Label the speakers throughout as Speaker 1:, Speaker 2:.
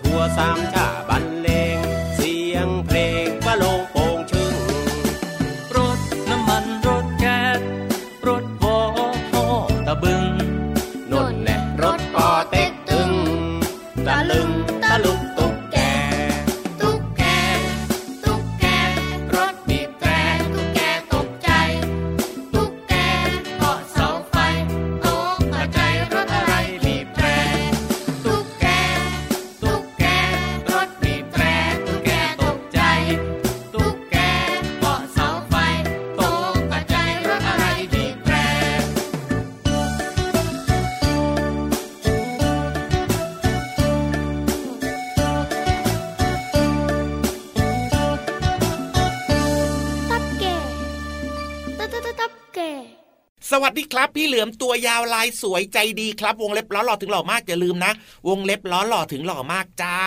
Speaker 1: ทั่
Speaker 2: ว
Speaker 3: สา
Speaker 2: มชาบั
Speaker 3: น tetap ke. สวัส
Speaker 4: ดีครับ พี่เหลือมตัวยาวลายสวยใจดีครับ วงเล็บล้อหล่อถึงหล่อมากอย่าลืมนะ วงเล็บล้อหล่อถึงหล่อมากจ้า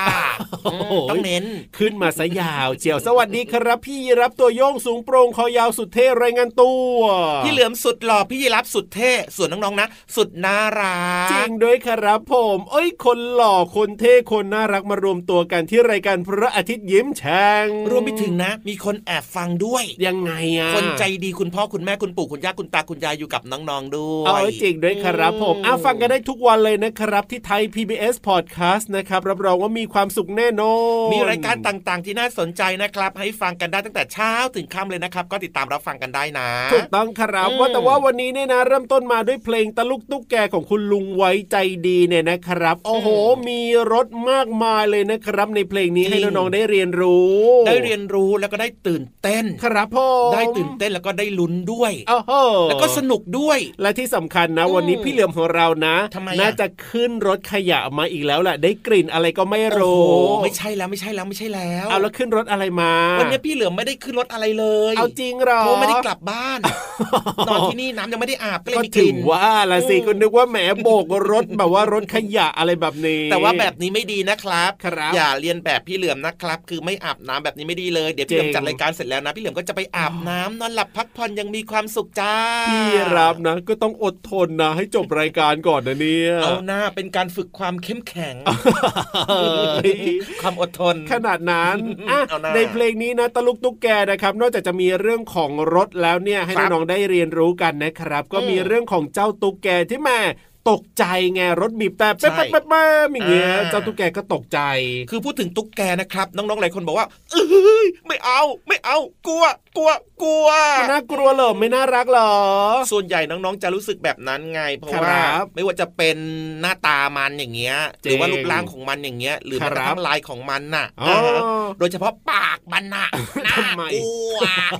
Speaker 4: ต้องเน้น
Speaker 5: ขึ้นมาซะยาวเจียวสวัสดีครับ พี่รับตัวโยงสูงโปร่งคอยาวสุดเท่รายงานตัว
Speaker 4: พี่เหลือมสุดหล่อพี่รับสุดเท่ส่วนน้องๆนะ สุดน่ารัก
Speaker 5: จริงด้วยครับผม เอ้ยคนหล่อคนเท่คนน่ารักมารวมตัวกันที่รายการพระอาทิตย์ยิ้มแฉ่ง
Speaker 4: รวมไปถึงนะ มีคนแอบฟังด้วย
Speaker 5: ยังไงอะ
Speaker 4: คนใจดีคุณพ่อคุณแม่คุณปู่คุณย่าคุณตาคุณยายอยู่กับน้องๆด้วย
Speaker 5: เอาจริงด้วยครับผมอะฟังกันได้ทุกวันเลยนะครับ ที่ไทย PBS Podcast นะครับรับรองว่ามีความสุขแน่นอน
Speaker 4: มีรายการต่างๆ ที่น่าสนใจนะครับ ให้ฟังกันได้ตั้งแต่เช้าถึงค่ำเลยนะครับ ก็ติดตามรับฟังกันได้นะ
Speaker 5: ถูกต้องครับว่าแต่ว่าวันนี้เนี่ยนะ เริ่มต้นมาด้วยเพลงตะลุกตุ๊กแกของคุณลุงไว้ใจดีเนี่ยนะครับ โอ้โห มีรถมากมายเลยนะครับ ในเพลงนี้ให้น้องๆได้เรียนรู้
Speaker 4: ได้เรียนรู้แล้วก็ได้ตื่นเต้น
Speaker 5: ครับพ่อ
Speaker 4: ได้ตื่นเต้นแล้วก็ได้ลุ้นด้วยแล้วก็สนนุกด้วย
Speaker 5: และที่สำคัญนะ
Speaker 4: อืม
Speaker 5: วันนี้พี่เหลือมของเรานะ
Speaker 4: ทำไมอะ
Speaker 5: น่าจะขึ้นรถขยะมาอีกแล้วแหละได้กลิ่นอะไรก็ไม่
Speaker 4: โอ้
Speaker 5: รู้
Speaker 4: โหไม่ใช่แล้วไม่ใช่แล้วไม่ใช่แล้ว
Speaker 5: เอาแล้วขึ้นรถอะไรมา
Speaker 4: วันนี้พี่เหลือมไม่ได้ขึ้นรถอะไรเลย
Speaker 5: เอาจริงเหรอ
Speaker 4: เพราะไม่ได้กลับบ้านนอนที่นี่น้ำยังไม่ได้อาบก็เลย
Speaker 5: ก็
Speaker 4: มีก
Speaker 5: ถึ
Speaker 4: ลิ่
Speaker 5: ง
Speaker 4: น
Speaker 5: ว่าละสิก็นึกว่าแหมโบกรถแบบว่ารถขยะอะไรแบบนี้
Speaker 4: แต่ว่าแบบนี้ไม่ดีนะครับ
Speaker 5: ครับ
Speaker 4: อย่าเรียนแบบพี่เหลือมนะครับ คือไม่อาบน้ำแบบนี้ไม่ดีเลยเดี๋ยวพี่เหลือม
Speaker 5: จริง
Speaker 4: จัดรายการเสร็จแล้วนะ พี่เหลือมก็จะไปอาบน้ำนอนหลับพักผ่อนอยังมีความสุขจ้า
Speaker 5: พี่รับนะ ก็ต้องอดทนนะ ให้จบรายการก่อนนะเนี่ย
Speaker 4: เอาหน้าเป็นการฝึกความเข้มแข็ง
Speaker 5: เฮ้ย
Speaker 4: ความอดทน
Speaker 5: ขนาดนั้นอะ
Speaker 4: เอาหน้า
Speaker 5: ในเพลงนี้นะตะลุกตุ๊กแกนะครับ นอกจากจะมีเรื่องของรถแล้วเนี่ยให้
Speaker 4: ครับ
Speaker 5: น้องๆได้เรียนรู้กันนะครับ ก็
Speaker 4: อืม
Speaker 5: มีเรื่องของเจ้าตุ๊กแกที่แม่ ตกใจไงรถบีบแต่
Speaker 4: ใช่
Speaker 5: แป๊บแป๊บแป๊บอย่างเงี้ย
Speaker 4: อ่า
Speaker 5: เจ้าตุ๊กแกก็ตกใจ
Speaker 4: คือพูดถึงตุ๊กแกนะครับ น้องๆหลายคนบอกว่า เอ้ยไม่เอาไม่เอา กลัว กลัว กลัว
Speaker 5: น่ากลัวเหรอไม่น่ารักเหรอ
Speaker 4: ส่วนใหญ่น้องๆจะรู้สึกแบบนั้นไง เพราะ
Speaker 5: ครับ
Speaker 4: ว่าไม่ว่าจะเป็นหน้าตามันอย่างเงี้ยห
Speaker 5: จริ
Speaker 4: รื
Speaker 5: ง
Speaker 4: อว่ารูปร่างของมันอย่างเงี้ย หรือแม้กระทั่งลายของมันน่ะ
Speaker 5: อ๋อา
Speaker 4: ฮะโดยเฉพาะปากมันน่ะน่า
Speaker 5: ทำไม
Speaker 4: กลัว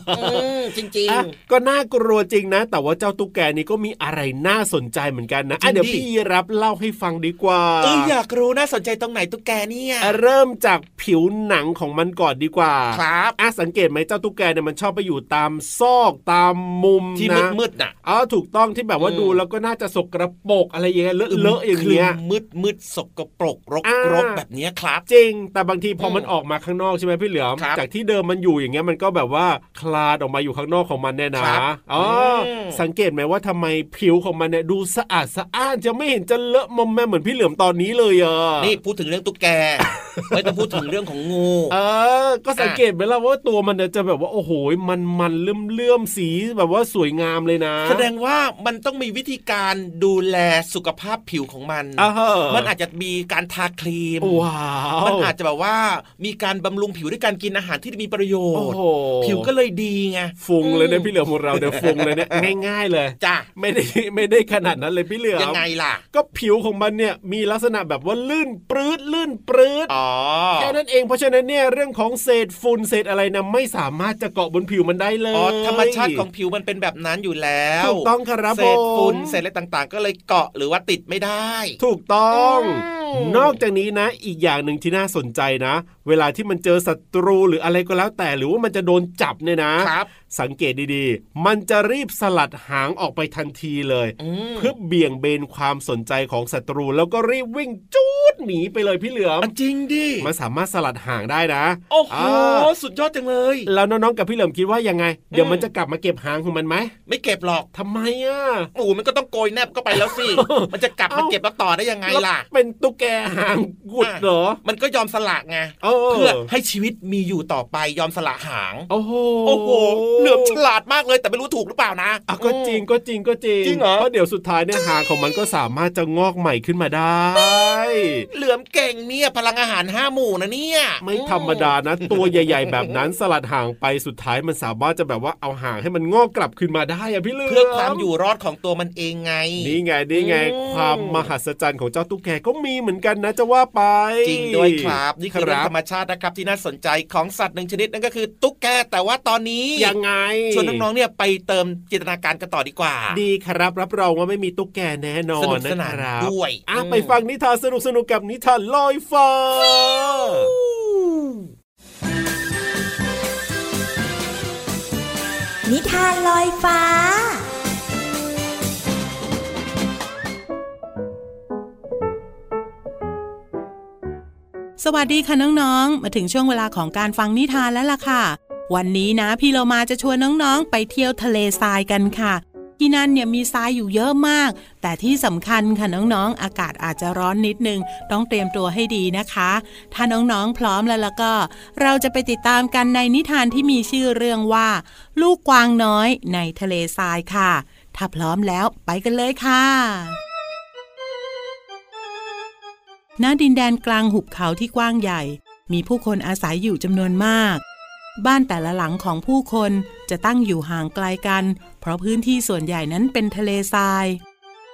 Speaker 4: อืมจริง
Speaker 5: อะก็น่ากลัวจริงนะ แต่ว่าเจ้าตุ๊กแกนี้ก็มีอะไรน่าสนใจเหมือนกันนะอะ
Speaker 4: จริงดิ
Speaker 5: เดี๋ยวพี่รับเล่าให้ฟังดีกว่า
Speaker 4: ๆเอออยากรู้น่าสนใจตรงไหนตุ๊กแกเนี่ย
Speaker 5: อะเริ่มจากผิวหนังของมันก่อนดีกว่า
Speaker 4: ครับ
Speaker 5: อะสังเกตไหมเจ้าตุ๊กแกเนี่ยมันชอบไปอยู่ตามซอกตามมุม
Speaker 4: ที่
Speaker 5: นะ
Speaker 4: มืดๆน่ะ
Speaker 5: อ๋อถูกต้องที่แบบว่า
Speaker 4: อืม
Speaker 5: ดูแล้วก็น่าจะสกระปรกอะไรอย่างเงี้ยเลอะเลอะอย่างเงี้ย
Speaker 4: มืดมืดๆสกปรกรก
Speaker 5: อ่า
Speaker 4: รกแบบเนี้ยครับ
Speaker 5: จริง แต่บางทีพออ
Speaker 4: ม
Speaker 5: มันออกมาข้างนอกใช่ไหมพี่เหลือม
Speaker 4: ครับ
Speaker 5: จากที่เดิมมันอยู่อย่างเงี้ยมันก็แบบว่าคลาดออกมาอยู่ข้างนอกของมันเนี่ยนะครับอ๋ออ
Speaker 4: ม
Speaker 5: สังเกตไหมว่าทำไมผิวของมันเนี่ยดูสะอาดสะอ้านจะไม่เห็นจะเลอะมอมแมมเหมือนพี่เหลือมตอนนี้เลยอะ
Speaker 4: นี่พูดถึงเรื่องตุ๊กแกไม่ต้องพูดถึงเรื่องของงู
Speaker 5: เออ ก็สังเกตไหมล่ะว่าตัวมันเนี่ยจะแบบว่าโอ้โหมันมันเลื่อมเลื่อมๆสีแบบว่าสวยงามเลยนะ
Speaker 4: แสดงว่ามันต้องมีวิธีการดูแลสุขภาพผิวของมัน
Speaker 5: อ่าฮะ
Speaker 4: มันอาจจะมีการทาครีม
Speaker 5: ว้าว
Speaker 4: มันอาจจะแบบว่ามีการบำรุงผิวด้วยการกินอาหารที่มีประโย
Speaker 5: โอ้
Speaker 4: ชน์
Speaker 5: โห
Speaker 4: ผิวก็เลยดีไง
Speaker 5: ฟุงเลยนะพี่เหลือมของเราเนี่ยฟุงเลยเนี่ยง่าย ๆ เลย
Speaker 4: จ้ะ
Speaker 5: ไม่ได้ไม่ได้ขนาดนั้นเลยพี่เหลือม
Speaker 4: ยังไงล่ะ
Speaker 5: ก็ผิวของมันเนี่ยมีลักษณะแบบว่าลื่นปรื้ดลื่นปรื้ด
Speaker 4: อ๋อ
Speaker 5: แค่นั้นเองเพราะฉะนั้นเนี่ยเรื่องของเศษฝุ่นเศษอะไรนะไม่สามารถจะเกาะบนผิวมันได้เลย
Speaker 4: อ๋อธรรมชาติของผิวมันเป็นแบบนั้นอยู่แล้ว
Speaker 5: ถูกต้องครับ
Speaker 4: เศษฝุ่น
Speaker 5: ผม
Speaker 4: เศษอะไรต่างๆ ก็เลยเกาะหรือว่าติดไม่ได้
Speaker 5: ถูกต้อง
Speaker 4: อืม
Speaker 5: นอกจากนี้นะ อีกอย่างหนึ่งที่น่าสนใจนะ เวลาที่มันเจอศัตรูหรืออะไรก็แล้วแต่ หรือว่ามันจะโดนจับเนี่ยนะ
Speaker 4: ครับ
Speaker 5: สังเกตดีๆ มันจะรีบสลัดหางออกไปทันทีเลย
Speaker 4: อืม
Speaker 5: เพื่อเบี่ยงเบนความสนใจของศัตรู แล้วก็รีบวิ่งจูดหนีไปเลยพี่เหลือม
Speaker 4: อะจริงดิ
Speaker 5: มันสามารถสลัดหางได้นะ
Speaker 4: โอ้โห
Speaker 5: อ่า
Speaker 4: สุดยอดจังเลย
Speaker 5: แล้วน้องๆกับพี่เหลิมคิดว่ายังไง เดี๋ยวมันจะกลับมาเก็บหางของมันไหม
Speaker 4: ไม่เก็บหรอก
Speaker 5: ทำไมอะ
Speaker 4: โอ้โหมันก็ต้องโกยแนบเข้าไปแล้วสิมันจะกลับมา
Speaker 5: เอ้า
Speaker 4: เก็บแล้วต่อได้ยังไงล่ะ
Speaker 5: แล้วเป็นตุ๊กแกหางกุดเหรอ
Speaker 4: มันก็ยอมสละไง
Speaker 5: เออ
Speaker 4: เพื่อให้ชีวิตมีอยู่ต่อไปยอมสละหาง
Speaker 5: โอ้โห
Speaker 4: โอ้โหเหลือมฉลาดมากเลยแต่ไม่รู้ถูกหรือเปล่านะ
Speaker 5: อะก็จริงก็จริงก็จริง
Speaker 4: จริงเหรอ
Speaker 5: เพราะเดี๋ยวสุดท้ายเนี่ยหางของมันก็สามารถจะงอกใหม่ขึ้นมาได้
Speaker 4: เหลือมเก่งเนี่ยพลังอาหารห้าหมู่นะเนี่ย
Speaker 5: ไม่ธรรมดานะ ตัวใหญ่ ๆ แบบนั้นสลัดหางไปสุดท้ายมันสามารถจะแบบว่าเอาหางให้มันงอกกลับขึ้นมาได้อะพี่เหลือม
Speaker 4: เพื่อความอยู่รอดของตัวมันเองไง
Speaker 5: นี่ไงนี่ไง
Speaker 4: อืม
Speaker 5: ความมหัศจรรย์ของเจ้าตุ๊กแกก็มีเหมือนกันนะจะว่าไป
Speaker 4: จริงด้วยครับนี่คือเรื่อง
Speaker 5: รับ
Speaker 4: ธรรมชาตินะครับที่น่าสนใจของสัตว์หนึ่งชนิดนั่นก็คือตุ๊กแกแต่ว่าตอนนี้
Speaker 5: ยังไง
Speaker 4: ชวนน้องๆเนี่ยไปเติมจินตนาการกันต่อดีกว่า
Speaker 5: ดีครับรับรองว่าไม่มีตุ๊กแกแน่นอน
Speaker 4: สนุกสนาน
Speaker 5: นะครับ
Speaker 4: ด้วย
Speaker 5: อะ
Speaker 4: อืม
Speaker 5: ไปฟังนิทานสนุกสนุกๆกับนิทานลอยฟ้า
Speaker 6: นิทานลอยฟ้า
Speaker 7: สวัสดีค่ะน้องๆ มาถึงช่วงเวลาของการฟังนิทานแล้วล่ะค่ะ วันนี้นะพี่เรามาจะชวนน้องๆ ไปเที่ยวทะเลทรายกันค่ะ ที่นั่นเนี่ยมีทรายอยู่เยอะมาก แต่ที่สำคัญค่ะน้องๆ อากาศอาจจะร้อนนิดนึง ต้องเตรียมตัวให้ดีนะคะ ถ้าน้องๆ พร้อมแล้วแล้วก็ เราจะไปติดตามกันในนิทานที่มีชื่อเรื่องว่า ลูกกวางน้อยในทะเลทรายค่ะ ถ้าพร้อมแล้วไปกันเลยค่ะณดินแดนกลางหุบเขาที่กว้างใหญ่ มีผู้คนอาศัยอยู่จำนวนมาก บ้านแต่ละหลังของผู้คนจะตั้งอยู่ห่างไกลกัน เพราะพื้นที่ส่วนใหญ่นั้นเป็นทะเลทราย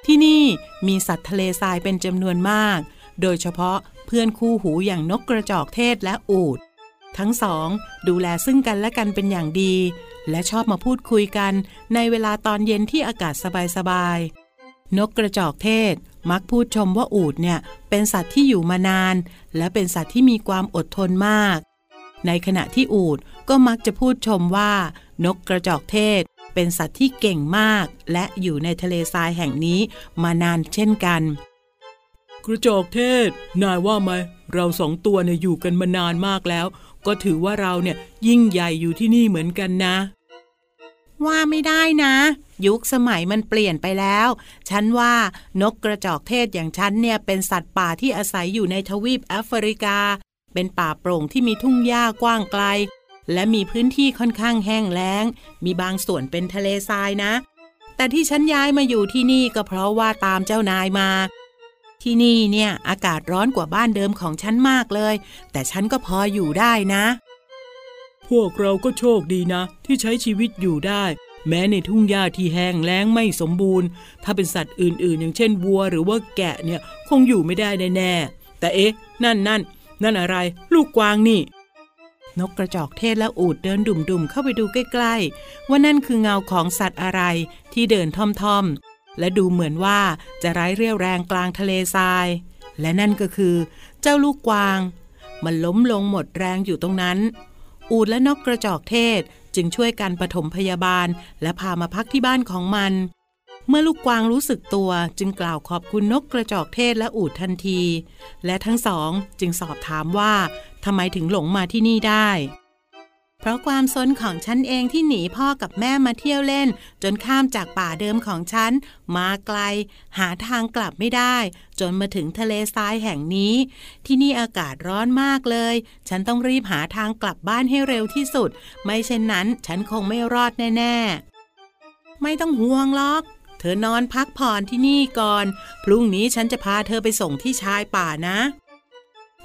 Speaker 7: ที่นี่มีสัตว์ทะเลทรายเป็นจำนวนมาก โดยเฉพาะเพื่อนคู่หูอย่างนกกระจอกเทศและอูฐทั้งสองดูแลซึ่งกันและกันเป็นอย่างดี และชอบมาพูดคุยกันในเวลาตอนเย็นที่อากาศสบายๆ นกกระจอกเทศมักพูดชมว่าอูฐเนี่ยเป็นสัตว์ที่อยู่มานาน และเป็นสัตว์ที่มีความอดทนมาก ในขณะที่อูฐก็มักจะพูดชมว่า นกกระจอกเทศ เป็นสัตว์ที่เก่งมาก และอยู่ในทะเลทรายแห่งนี้มานานเช่นกัน กระจอกเทศ นายว่าไหม เราสองตัวเนี่ยอยู่กันมานานมากแล้ว ก็ถือว่าเราเนี่ยยิ่งใหญ่อยู่ที่นี่เหมือนกันนะ ว่าไม่ได้นะ ยุคสมัยมันเปลี่ยนไปแล้ว ฉันว่านกกระจอกเทศอย่างฉันเนี่ยเป็นสัตว์ป่าที่อาศัยอยู่ในทวีปแอฟริกา เป็นป่าโปร่งที่มีทุ่งหญ้ากว้างไกล และมีพื้นที่ค่อนข้างแห้งแล้ง มีบางส่วนเป็นทะเลทรายนะ แต่ที่ฉันย้ายมาอยู่ที่นี่ก็เพราะว่าตามเจ้านายมา ที่นี่เนี่ยอากาศร้อนกว่าบ้านเดิมของฉันมากเลย แต่ฉันก็พออยู่ได้นะ พวกเราก็โชคดีนะ ที่ใช้ชีวิตอยู่ได้ แม้ในทุ่งหญ้าที่แห้งแล้งไม่สมบูรณ์ ถ้าเป็นสัตว์อื่นๆ อย่างเช่นวัวหรือว่าแกะเนี่ยคงอยู่ไม่ได้แน่ๆแต่เอ๊ะ นั่นนั่น นั่นอะไร ลูกกวางนี่ นกกระจอกเทศและอูดเดินดุ่มๆเข้าไปดูใกล้ๆ ว่านั่นคือเงาของสัตว์อะไรที่เดินท่อมๆ และดูเหมือนว่าจะไร้เรี่ยวแรงกลางทะเลทราย และนั่นก็คือ เจ้าลูกกวาง มันล้มลงหมดแรงอยู่ตรงนั้น อูดและนกกระจอกเทศจึงช่วยกันปฐมพยาบาล และพามาพักที่บ้านของมัน เมื่อลูกกวางรู้สึกตัวจึงกล่าวขอบคุณนกกระจอกเทศและอูดทันที และทั้งสองจึงสอบถามว่าทำไมถึงหลงมาที่นี่ได้ เพราะความซนของฉันเองที่หนีพ่อกับแม่มาเที่ยวเล่น จนข้ามจากป่าเดิมของฉัน มาไกล หาทางกลับไม่ได้ จนมาถึงทะเลทรายแห่งนี้ ที่นี่อากาศร้อนมากเลย ฉันต้องรีบหาทางกลับบ้านให้เร็วที่สุด ไม่เช่นนั้นฉันคงไม่รอดแน่ ๆ ไม่ต้องห่วงหรอก เธอนอนพักผ่อนที่นี่ก่อน พรุ่งนี้ฉันจะพาเธอไปส่งที่ชายป่านะ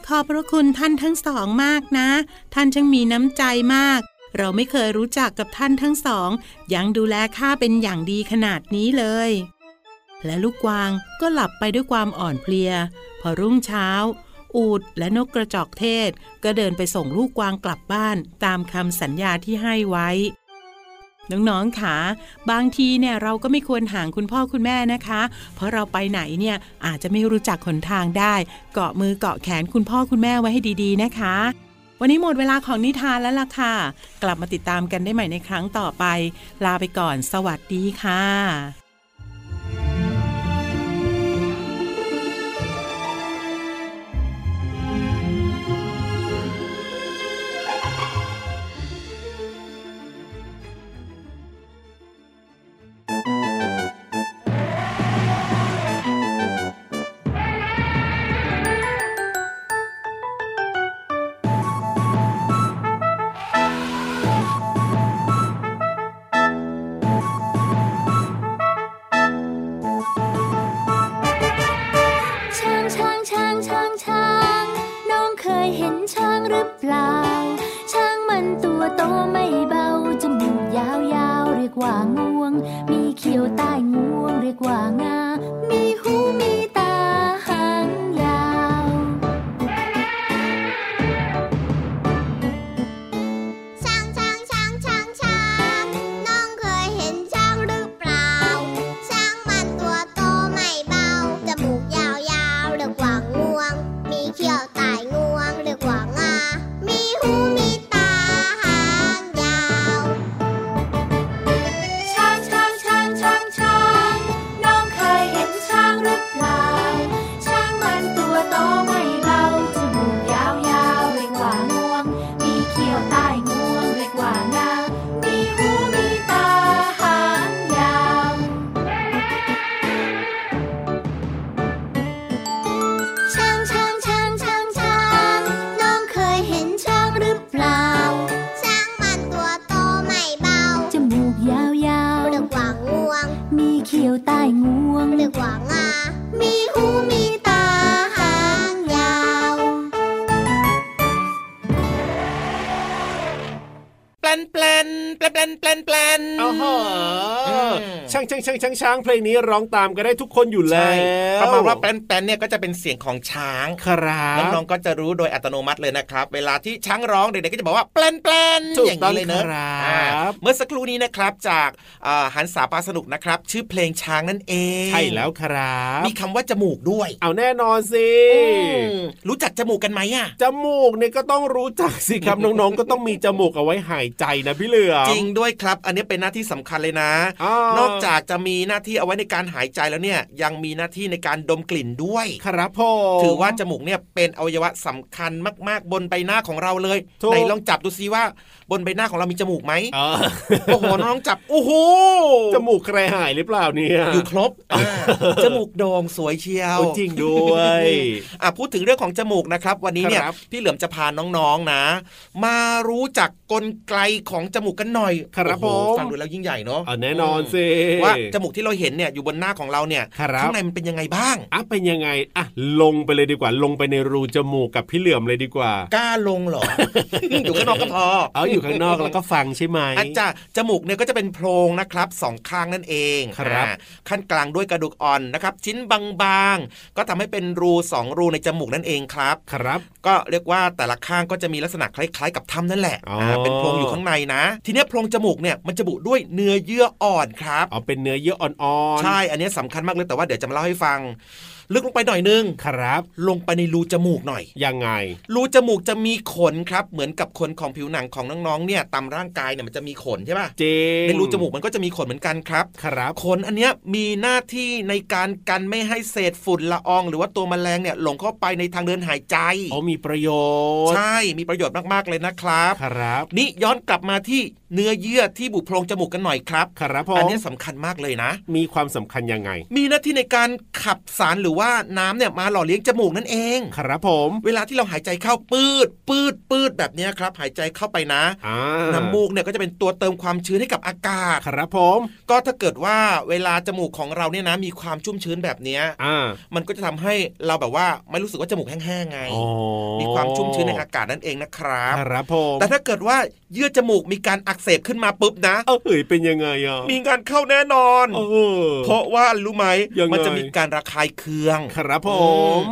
Speaker 7: ขอบพระคุณท่านทั้งสองมากนะ ท่านช่างมีน้ำใจมาก เราไม่เคยรู้จักกับท่านทั้งสอง ยังดูแลข้าเป็นอย่างดีขนาดนี้เลย และลูกกวางก็หลับไปด้วยความอ่อนเพลีย พอรุ่งเช้า อูดและนกกระจอกเทศ ก็เดินไปส่งลูกกวางกลับบ้านตามคำสัญญาที่ให้ไว้ น้องๆค่ะ บางทีเนี่ยเราก็ไม่ควรห่างคุณพ่อคุณแม่นะคะ เพราะเราไปไหนเนี่ยอาจจะไม่รู้จักหนทางได้ เกาะมือเกาะแขนคุณพ่อคุณแม่ไว้ให้ดีๆนะคะ วันนี้หมดเวลาของนิทานแล้วล่ะค่ะ กลับมาติดตามกันได้ใหม่ในครั้งต่อไป ลาไปก่อน สวัสดีค่ะ
Speaker 1: ช่างช่างช่างช่างช่างเพ
Speaker 5: ลงนี้ร้องตามกันได้ทุกคนอยู่แล้
Speaker 4: ใช่
Speaker 5: ว
Speaker 4: ประมาณว่าแปลนแปลนเนี่ยก็จะเป็นเสียงของช้าง
Speaker 5: ครับ
Speaker 4: น้องๆก็จะรู้โดยอัตโนมัติเลยนะครับ เวลาที่ช้างร้องเด็กๆก็จะบอกว่าแปลนแปลน
Speaker 5: ถูก
Speaker 4: อย่าง
Speaker 5: ต้อง
Speaker 4: นี้เลยเนอะ
Speaker 5: ครับ
Speaker 4: อ่าเมื่อสักครู่นี้นะครับจากอ่าหันสาปาสนุกนะครับ ชื่อเพลงช้างนั่นเอง
Speaker 5: ใช่แล้วครับ
Speaker 4: มีคำว่าจมูกด้วย
Speaker 5: เอาแน่นอนสิ
Speaker 4: อืมรู้จักจมูกกันไหมอะ
Speaker 5: จมูกเนี่ยก็ต้องรู้จักสิครับน้องๆก็ต้องมีจมูกเอาไว้หายใจนะพี่เหลือม
Speaker 4: จริงด้วยครับ อันนี้เป็นหน้าที่สำคัญเลยนะ
Speaker 5: อ่าน
Speaker 4: นอกจากจะมีหน้าที่เอาไว้ในการหายใจแล้วเนี่ยยังมีหน้าที่ในการดมกลิ่นด้วย
Speaker 5: ครับผม
Speaker 4: ถือว่าจมูกเนี่ยเป็นอวัยวะสำคัญมาก ๆ บนใบหน้าของเราเลย
Speaker 5: ถูก
Speaker 4: ไหนลองจับดูซิว่าบนใบหน้าของเรามีจมูกไหม
Speaker 5: เออ
Speaker 4: โอ้โหน้องๆจับโอ้โห
Speaker 5: จมูกใครหายหรือเปล่าเนี่ย
Speaker 4: อยู่ครบอ่าจมูกโด่งสวยเชียว
Speaker 5: โอ้จริงด้วย
Speaker 4: อะพูดถึงเรื่องของจมูกนะครับ วันนี้เนี่ย
Speaker 5: ครับ
Speaker 4: พี่เหลือมจะพาน้องๆนะ มารู้จักกลไกของจมูกกันหน่อย
Speaker 5: ครับ
Speaker 4: โอ้โห
Speaker 5: ผม
Speaker 4: ฟังดูแล้วยิ่งใหญ่เนาะ
Speaker 5: เอาแน่นอนสิ
Speaker 4: ว่าจมูกที่เราเห็นเนี่ยอยู่บนหน้าของเราเนี่ย
Speaker 5: ครับ
Speaker 4: ข้างในมันเป็นยังไงบ้าง
Speaker 5: อะเป็นยังไงอะลงไปเลยดีกว่า ลงไปในรูจมูกกับพี่เหลือมเลยดีกว่า
Speaker 4: กล้าลงเหรออยู่ข้างนอกก็พอ
Speaker 5: เอาอยู่ข้างนอกแล้วก็ฟังใช่ไหม
Speaker 4: อาจารย์จมูกเนี่ยก็จะเป็นโพรงนะครับสองข้างนั่นเอง
Speaker 5: ครับ
Speaker 4: อ่าขั้นกลางด้วยกระดูกอ่อนนะครับ ชิ้นบางๆ ก็ทำให้เป็นรูสองรูในจมูกนั่นเองครับ
Speaker 5: ครับ
Speaker 4: ก็เรียกว่าแต่ละข้างก็จะมีลักษณะคล้ายๆ กับถ้ำนั่นแหละ
Speaker 5: อ๋ออ่า
Speaker 4: เป็นโพรงอยู่ข้างในนะ ทีเนี้ยโพรงจมูกเนี่ยมันจะบุด้วยเนื้อเยื่ออ่อนครับ
Speaker 5: เอาเป็นเนื้อเยื่ออ่อนๆ
Speaker 4: ใช่ อันนี้ยสำคัญมากเลยแต่ว่าเดี๋ยวจะมาเล่าให้ฟังลึกลงไปหน่อยนึง
Speaker 5: ครับ
Speaker 4: ลงไปในรูจมูกหน่อย
Speaker 5: ยังไง
Speaker 4: รูจมูกจะมีขนครับ เหมือนกับขนของผิวหนังของน้องๆเนี่ยตามร่างกายเนี่ยมันจะมีขนใช่ป่ะ
Speaker 5: เจง
Speaker 4: ในรูจมูกมันก็จะมีขนเหมือนกันครับ
Speaker 5: ครับ
Speaker 4: ขนอันเนี้ยมีหน้าที่ในการกันไม่ให้เศษฝุ่นละออง หรือว่าตัวแมลงเนี่ยหลงเข้าไปในทางเดินหายใจ
Speaker 5: อ๋อมีประโยชน์
Speaker 4: ใช่มีประโยชน์มากๆเลยนะครับ
Speaker 5: ครับ
Speaker 4: นี่ย้อนกลับมาที่เนื้อเยื่อที่บุโพรงจมูกกันหน่อยครับ
Speaker 5: ครับผ
Speaker 4: อัน
Speaker 5: ม
Speaker 4: เนี้ยสำคัญมากเลยนะ
Speaker 5: มีความสำคัญยังไง
Speaker 4: มีหน้าที่ในการขับสารหรือว่าน้ำเนี่ยมาหล่อเลี้ยงจมูกนั่นเอง
Speaker 5: ครับผม
Speaker 4: เวลาที่เราหายใจเข้าปืดปืดปืดแบบเนี้ยครับ หายใจเข้าไปนะ
Speaker 5: อ่า
Speaker 4: น้ำมูกเนี่ยก็จะเป็นตัวเติมความชื้นให้กับอากาศ
Speaker 5: ครับผม
Speaker 4: ก็ถ้าเกิดว่าเวลาจมูกของเราเนี่ยนะมีความชุ่มชื้นแบบเนี้ย
Speaker 5: อ่า
Speaker 4: มันก็จะทำให้เราแบบว่าไม่รู้สึกว่าจมูกแห้งๆไง
Speaker 5: อ๋อ
Speaker 4: มีความชุ่มชื้นในอากาศนั่นเองนะครับ
Speaker 5: ครับผม
Speaker 4: แต่ถ้าเกิดว่า เยื่อจมูกมีการอักเสบขึ้นมาปุ๊บนะ
Speaker 5: เอ้ยเป็นยังไงอะ
Speaker 4: มีงานเข้าแน่นอน
Speaker 5: เออ
Speaker 4: เพราะว่ารู้ไหม
Speaker 5: ยังไง
Speaker 4: มัจะมีการระคายเคือง
Speaker 5: ครับผม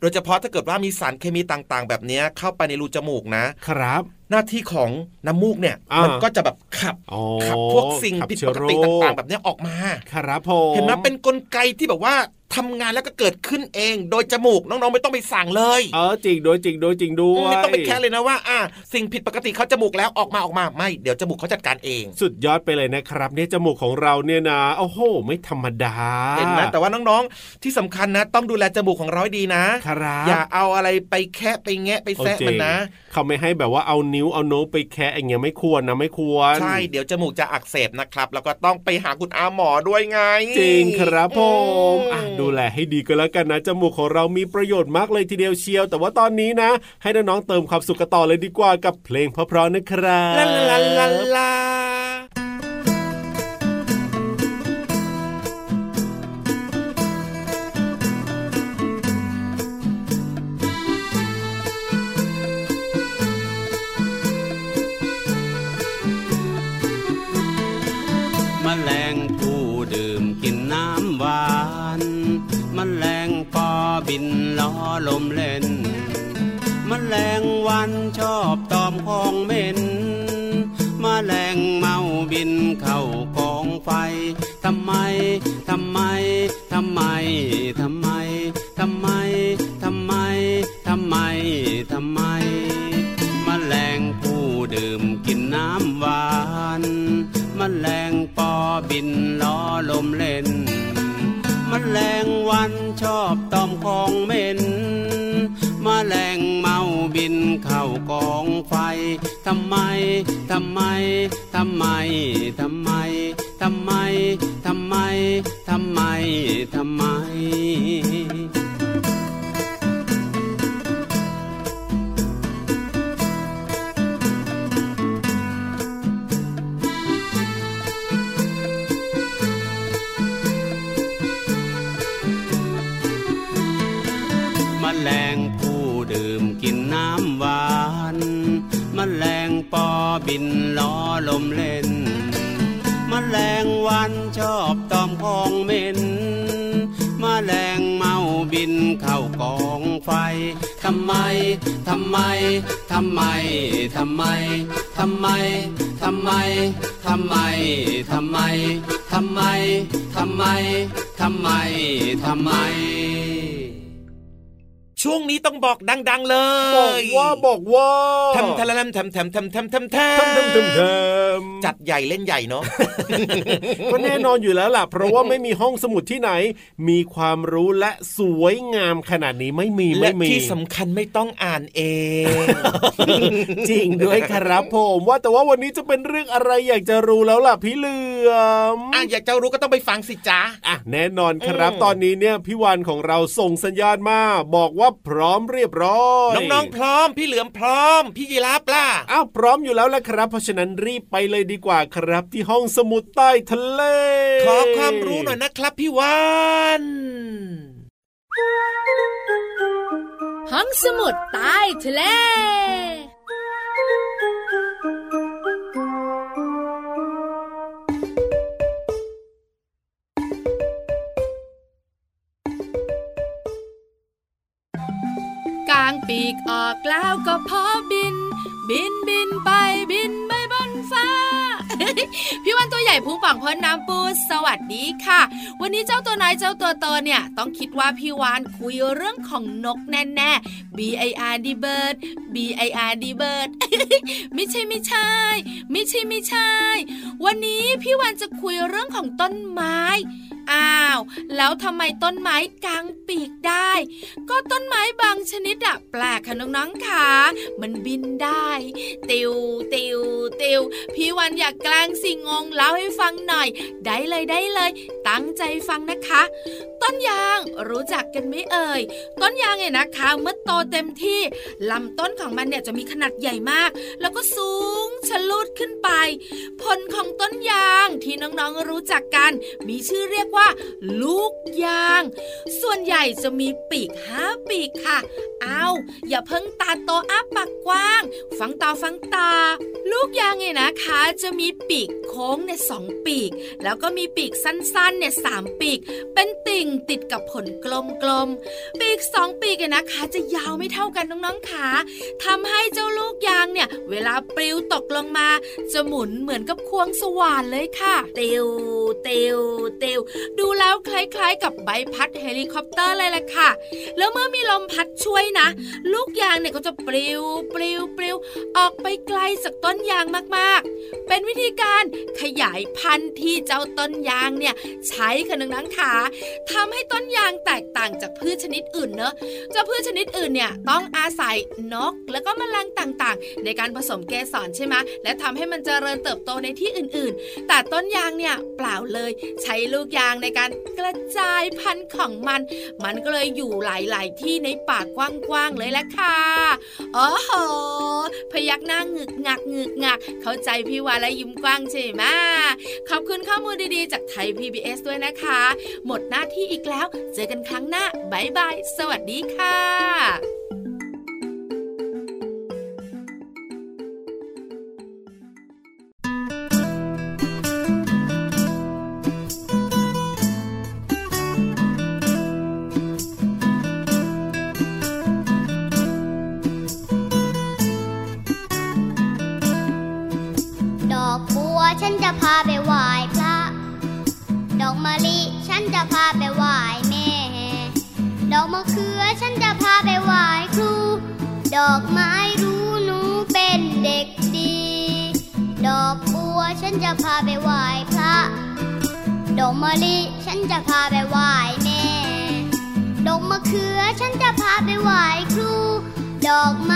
Speaker 4: โดยเฉพาะถ้าเกิดว่ามีสารเคมีต่างๆ แบบเนี้ยเข้าไปในรูจมูกนะ
Speaker 5: ครับ
Speaker 4: หน้าที่ของน้ำมูกเนี่ย
Speaker 5: อ่ามั
Speaker 4: มันก็จะแบบขับ
Speaker 5: อ๋อ
Speaker 4: ขับพวกสิ่ง
Speaker 5: ขับ
Speaker 4: ผิด
Speaker 5: เชื้
Speaker 4: ป
Speaker 5: อกโร
Speaker 4: ติ
Speaker 5: ค
Speaker 4: ต่างๆ แบบเนี้ยออกมา
Speaker 5: ครับผม
Speaker 4: เห็นไหมเป็นกลไกที่แบบว่าทำงานแล้วก็เกิดขึ้นเอง โดยจมูกน้องๆไม่ต้องไปสั่งเลย
Speaker 5: เออจริงโดยจริงโดยจริงด้วย
Speaker 4: ไม่ต้องไปแค่เลยนะว่าอ่าสิ่งผิดปกติเขาจมูกแล้วออกมาออกมาไม่เดี๋ยวจมูกเขาจัดการเอง
Speaker 5: สุดยอดไปเลยนะครับเนี่ยจมูกของเราเนี่ยนะโอ้โห ไม่ธรรมดา
Speaker 4: เห็นไหมแต่ว่าน้องๆที่สำคัญนะ ต้องดูแลจมูกของเราให้ดีนะ
Speaker 5: ครับ
Speaker 4: อย่าเอาอะไรไปแคะไปแงะไปแซะ
Speaker 5: โอเค
Speaker 4: มันนะ
Speaker 5: เขาไม่ให้แบบว่าเอานิ้วเอาโน้ตไปแคะอย่างเงี้ยไม่ควรนะไม่ควร
Speaker 4: ใช่เดี๋ยวจมูกจะอักเสบนะครับ แล้วก็ต้องไปหาคุณอาหมอด้วยไง
Speaker 5: จริงครับผม
Speaker 4: อื
Speaker 5: อะดูแลให้ดีก็แล้วกันนะจมูกของเรามีประโยชน์มากเลยทีเดียวเชียว แต่ว่าตอนนี้นะ ให้น้องๆเติมความสุขกันต่อเลยดีกว่ากับเพลงเพราะๆนะครับ
Speaker 4: ลาลาลาลา
Speaker 8: แมลงผู้ดื่มกินน้ำวา ลมเล่นมแมลงวันชอบตอมของเหม็นมแมลงเมาบินเข้ากองไฟทำไม ทำไม ทำไม ทำไม ทำไม ทำไม ทำไม ทำไมมแมลงผู้ดื่มกินน้ำหวานมแมลงปอบินล้อลมเล่นมแมลงวันชอบตอมของเหม็น แลงเมาบินเข้ากองไฟทำไมทำไมทำไมทำไมทำไมทำไมทำไมทำไม บินล้อลมเล่นมแมลงวันชอบตอมของเหม็นมแมลงเมาบินเข้ากองไฟทำไม ทำไม ทำไม ทำไม ทำไม ทำไม ทำไม ทำไม ทำไม ทำไม ทำไม ทำไม
Speaker 4: ช่วงนี้ต้องบอกดัง ๆ เลย
Speaker 5: บอกว่าบอกว่า
Speaker 4: ทำทะเลมทำทำทำทำทำ
Speaker 5: ทำ
Speaker 4: จัดใหญ่เล่นใหญ่เนาะ
Speaker 5: ก็แน่นอนอยู่แล้วล่ะ เพราะว่าไม่มีห้องสมุดที่ไหน มีความรู้และสวยงามขนาดนี้ไม่มีไม่มี
Speaker 4: ที่สำคัญไม่ต้องอ่านเอง
Speaker 5: จริงด้วยครับผมว่าแต่ว่าวันนี้จะเป็นเรื่องอะไรอยากจะรู้แล้วล่ะพี่เหลือม
Speaker 4: อะอยากจะรู้ก็ต้องไปฟังสิจ้า
Speaker 5: อะแน่นอนครับตอนนี้เนี่ยพี่วานของเราส่งสัญญาณมาบอกว่าพร้อมเรียบร้อย
Speaker 4: น้องๆพร้อม พี่เหลือมพร้อม พี่ยีราฟล่ะ
Speaker 5: อ้าวพร้อมอยู่แล้วละครับ เพราะฉะนั้นรีบไปเลยดีกว่าครับ ที่ห้องสมุดใต้ทะเล
Speaker 4: ขอความรู้หน่อยนะครับพี่วาน
Speaker 9: ห้องสมุดใต้ทะเลางปีกออกแล้วก็พอบิน บินบินไปบินไปบนฟ้า พี่วันตัวใหญ่พุงป่องพ้นน้ำปูสวัสดีค่ะ วันนี้เจ้าตัวน้อยเจ้าตัวโตเนี่ย ต้องคิดว่าพี่วานคุยเรื่องของนกแน่แน่ B I R D bird B I R D bird ไม่ใช่ไม่ใช่ ไม่ใช่ไม่ใช่ วันนี้พี่วานจะคุยเรื่องของต้นไม้ อ้าว แล้วทำไมต้นไม้กางปีกได้ ก็ต้นไม้บางชนิดอะแปลกค่ะน้องๆค่ะมันบินได้ ติวติวติวพี่วันอยากกลางสิงงเล่าให้ฟังหน่อย ได้เลยได้เลย ตั้งใจฟังนะคะ ต้นยางรู้จักกันไหมเอ่ย ต้นยางเนี่ยนะคะเมื่อโตเต็มที่ลำต้นของมันเนี่ยจะมีขนาดใหญ่มาก แล้วก็สูงชะลุดขึ้นไป ผลของต้นยางที่น้องๆรู้จักกัน มีชื่อเรียกว่าลูกยาง ส่วนใหญ่จะมีปีกห้าปีกค่ะ เอาอย่าเพิ่งตาโตอ้าปากกว้าง ฟังตาฟังตาลูกยางเนี่ยนะคะ จะมีปีกโค้งเนี่ยสองปีก แล้วก็มีปีกสั้นๆเนี่ยสามปีก เป็นติ่งติดกับผลกลมๆปีกสองปีกเนี่ยนะคะ จะยาวไม่เท่ากันน้องๆขาทำให้เจ้าลูกยางเนี่ยเวลาปลิวตกลงมา จะหมุนเหมือนกับควงสว่านเลยค่ะเตียว เตียวเตียวดูแล้วคล้ายๆ กับใบพัดเฮลิคอปเตอร์เลยแหละค่ะ แล้วเมื่อมีลมพัดช่วยนะ ลูกยางเนี่ยก็จะปลิวปลิวปลิวออกไปไกลจากต้นยางมากๆ เป็นวิธีการขยายพันธุ์ที่เจ้าต้นยางเนี่ยใช้นั่นเองค่ะทำให้ต้นยางแตกต่างจากพืชชนิดอื่นเนอะเจ้าพืชชนิดอื่นเนี่ยต้องอาศัยนกแล้วก็แมลงต่างๆ ในการผสมเกสรใช่ไหมและทำให้มันเจริญเติบโตในที่อื่นๆ แต่ต้นยางเนี่ยเปล่าเลย ใช้ลูกยางในการกระจายพันธุ์ของมัน มันก็เลยอยู่หลาย ๆ ที่ในป่ากว้าง ๆ เลยแหละค่ะอ๋อโหพยักหน้าหงึกงักหงึกงัก เข้าใจพี่วานและยิ้มกว้างใช่ไหมขอบคุณข้อมูลดี ๆ จากไทย PBS ด้วยนะคะ หมดหน้าที่อีกแล้ว เจอกันครั้งหน้าบายบาย สวัสดีค่ะ
Speaker 10: ไปไหว้พระ ดอกมะลิฉันจะพาไปไหว้แม่ ดอกมะเขือฉันจะพาไปไหว้ครู ดอกมะ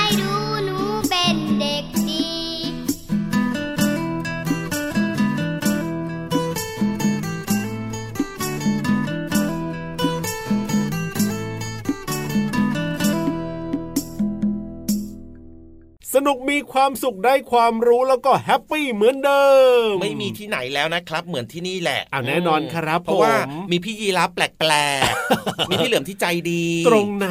Speaker 5: ความสุขได้ความรู้แล้วก็แฮปปี้เหมือนเดิม
Speaker 4: ไม่มีที่ไหนแล้วนะครับ เหมือนที่นี่แหละ
Speaker 5: อ่าแน่นอนครับ
Speaker 4: เพราะว่า
Speaker 5: ผม
Speaker 4: มีพี่ยีรับแปลกๆมีพี่เหลือมที่ใจดี
Speaker 5: ตรงไหน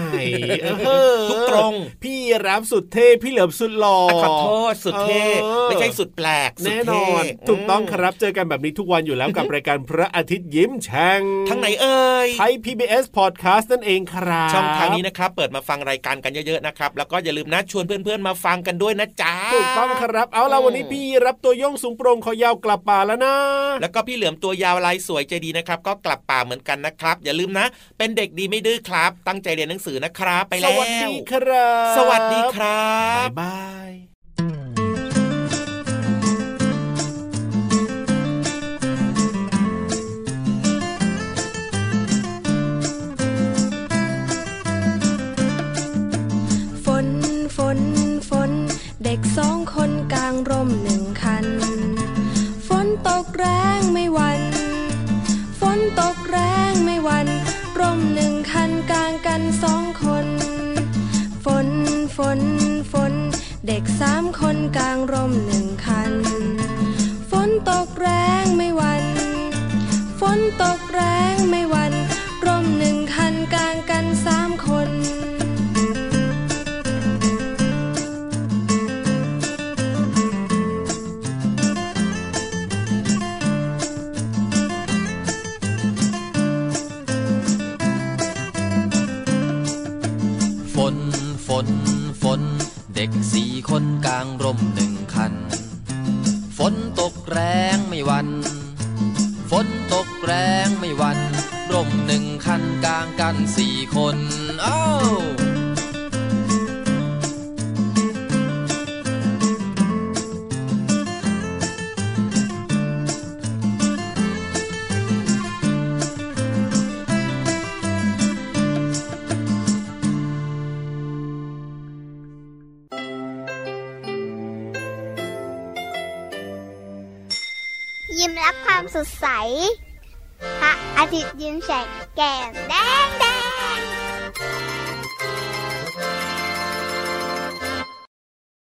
Speaker 5: เออ
Speaker 4: ทุกตรง
Speaker 5: พี่รับสุดเท่พี่เหลิมสุดหล่อ
Speaker 4: อะขอโทษสุดเท่
Speaker 5: เออ
Speaker 4: ไม่ใช่สุดแปลกสุด
Speaker 5: แน่น
Speaker 4: เท่
Speaker 5: อนถูกต้องครับเจอกันแบบนี้ทุกวันอยู่แล้วกับรายการพระอาทิตย์ยิ้มแฉ่ง
Speaker 4: ทั้งไหนเอ่ย
Speaker 5: ไทย PBS Podcast นั่นเองครับ
Speaker 4: ช่องทางนี้นะครับ เปิดมาฟังรายการกันเยอะๆนะครับ แล้วก็อย่าลืมนะชวนเพื่อนๆมาฟังกันด้วยนะจ๊ะ
Speaker 5: ถูกต้องครับ เอาล่ะวันนี้พี่รับตัวโย่งสูงโปร่งคอยาวกลับป่าแล้วนะ
Speaker 4: แล้วก็พี่เหลือมตัวยาวลายสวยใจดีนะครับ ก็กลับป่าเหมือนกันนะครับ อย่าลืมนะ เป็นเด็กดีไม่ดื้อครับ ตั้งใจเรียนหนังสือนะครับ ไป
Speaker 5: ส
Speaker 4: แล้ว
Speaker 5: วัสดีครับ
Speaker 4: สวัสดีครับ
Speaker 5: บ๊ายบาย
Speaker 11: ด็กสี่คนกลางร่มห